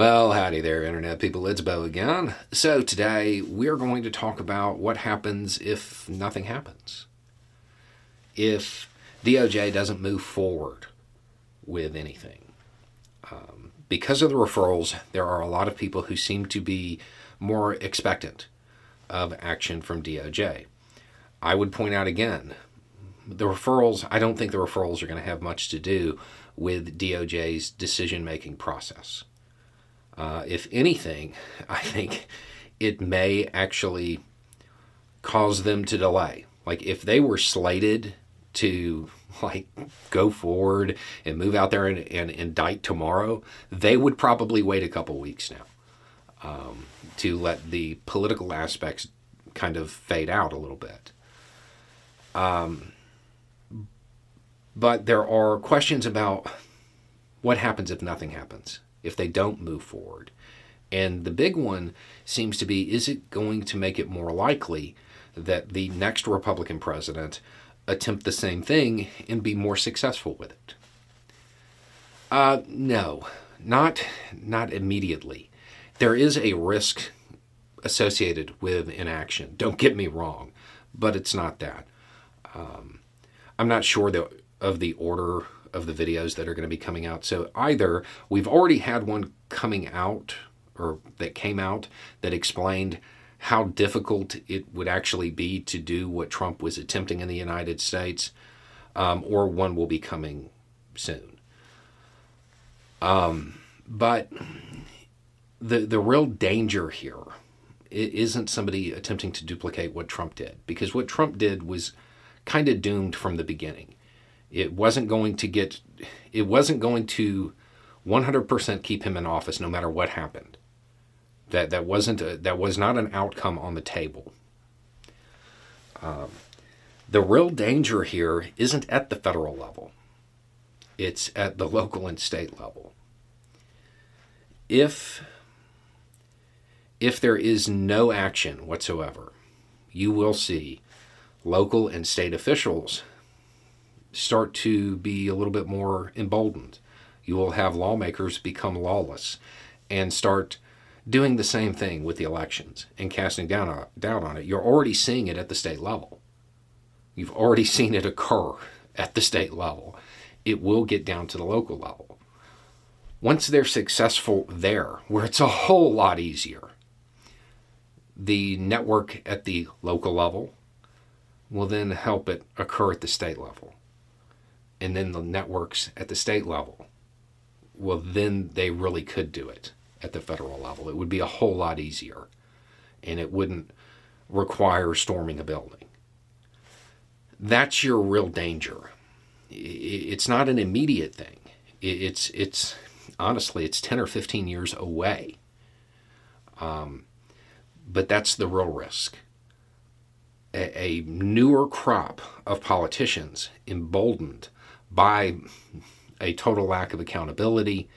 Well, howdy there, Internet people. It's Beau again. So, today we're going to talk about what happens if nothing happens. If DOJ doesn't move forward with anything. Um, because of the referrals, there are a lot of people who seem to be more expectant of action from DOJ. I would point out again the referrals, I don't think the referrals are going to have much to do with DOJ's decision making process. Uh, if anything, I think it may actually cause them to delay. Like if they were slated to like go forward and move out there and, and indict tomorrow, they would probably wait a couple weeks now um, to let the political aspects kind of fade out a little bit. Um, but there are questions about what happens if nothing happens if they don't move forward. And the big one seems to be is it going to make it more likely that the next Republican president attempt the same thing and be more successful with it? Uh, no, not not immediately. There is a risk associated with inaction. Don't get me wrong, but it's not that. Um, I'm not sure the, of the order of the videos that are going to be coming out. So either we've already had one coming out or that came out that explained how difficult it would actually be to do what Trump was attempting in the United States, um, or one will be coming soon. Um, but the the real danger here isn't somebody attempting to duplicate what Trump did, because what Trump did was kind of doomed from the beginning. It wasn't going to get, it wasn't going to 100% keep him in office no matter what happened. That that wasn't a, that was not an outcome on the table. Um, the real danger here isn't at the federal level. It's at the local and state level. If if there is no action whatsoever, you will see local and state officials start to be a little bit more emboldened. You will have lawmakers become lawless and start doing the same thing with the elections and casting down on, down on it. You're already seeing it at the state level. You've already seen it occur at the state level. It will get down to the local level. Once they're successful there, where it's a whole lot easier, the network at the local level will then help it occur at the state level and then the networks at the state level, well, then they really could do it at the federal level. It would be a whole lot easier, and it wouldn't require storming a building. That's your real danger. It's not an immediate thing. It's it's honestly it's ten or fifteen years away. Um, but that's the real risk. A, a newer crop of politicians emboldened by a total lack of accountability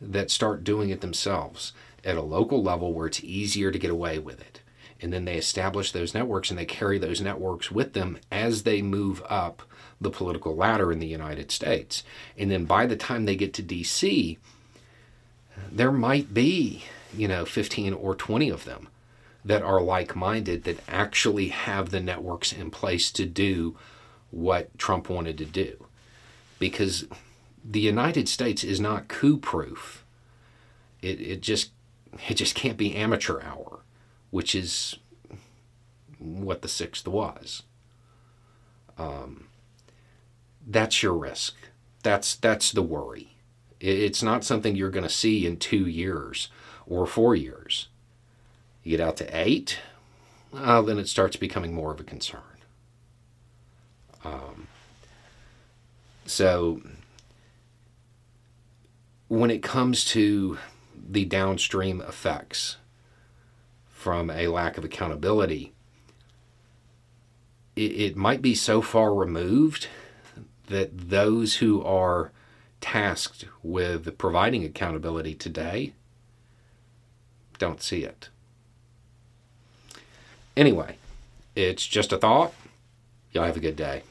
that start doing it themselves at a local level where it's easier to get away with it. And then they establish those networks and they carry those networks with them as they move up the political ladder in the United States. And then by the time they get to DC, there might be, you know, 15 or 20 of them that are like minded that actually have the networks in place to do what Trump wanted to do. Because the United States is not coup proof. It, it just it just can't be amateur hour, which is what the sixth was. Um, that's your risk. That's that's the worry. It, it's not something you're going to see in two years or four years. You get out to eight, well, then it starts becoming more of a concern. Um, so when it comes to the downstream effects from a lack of accountability, it, it might be so far removed that those who are tasked with providing accountability today don't see it. Anyway, it's just a thought. Y'all have a good day.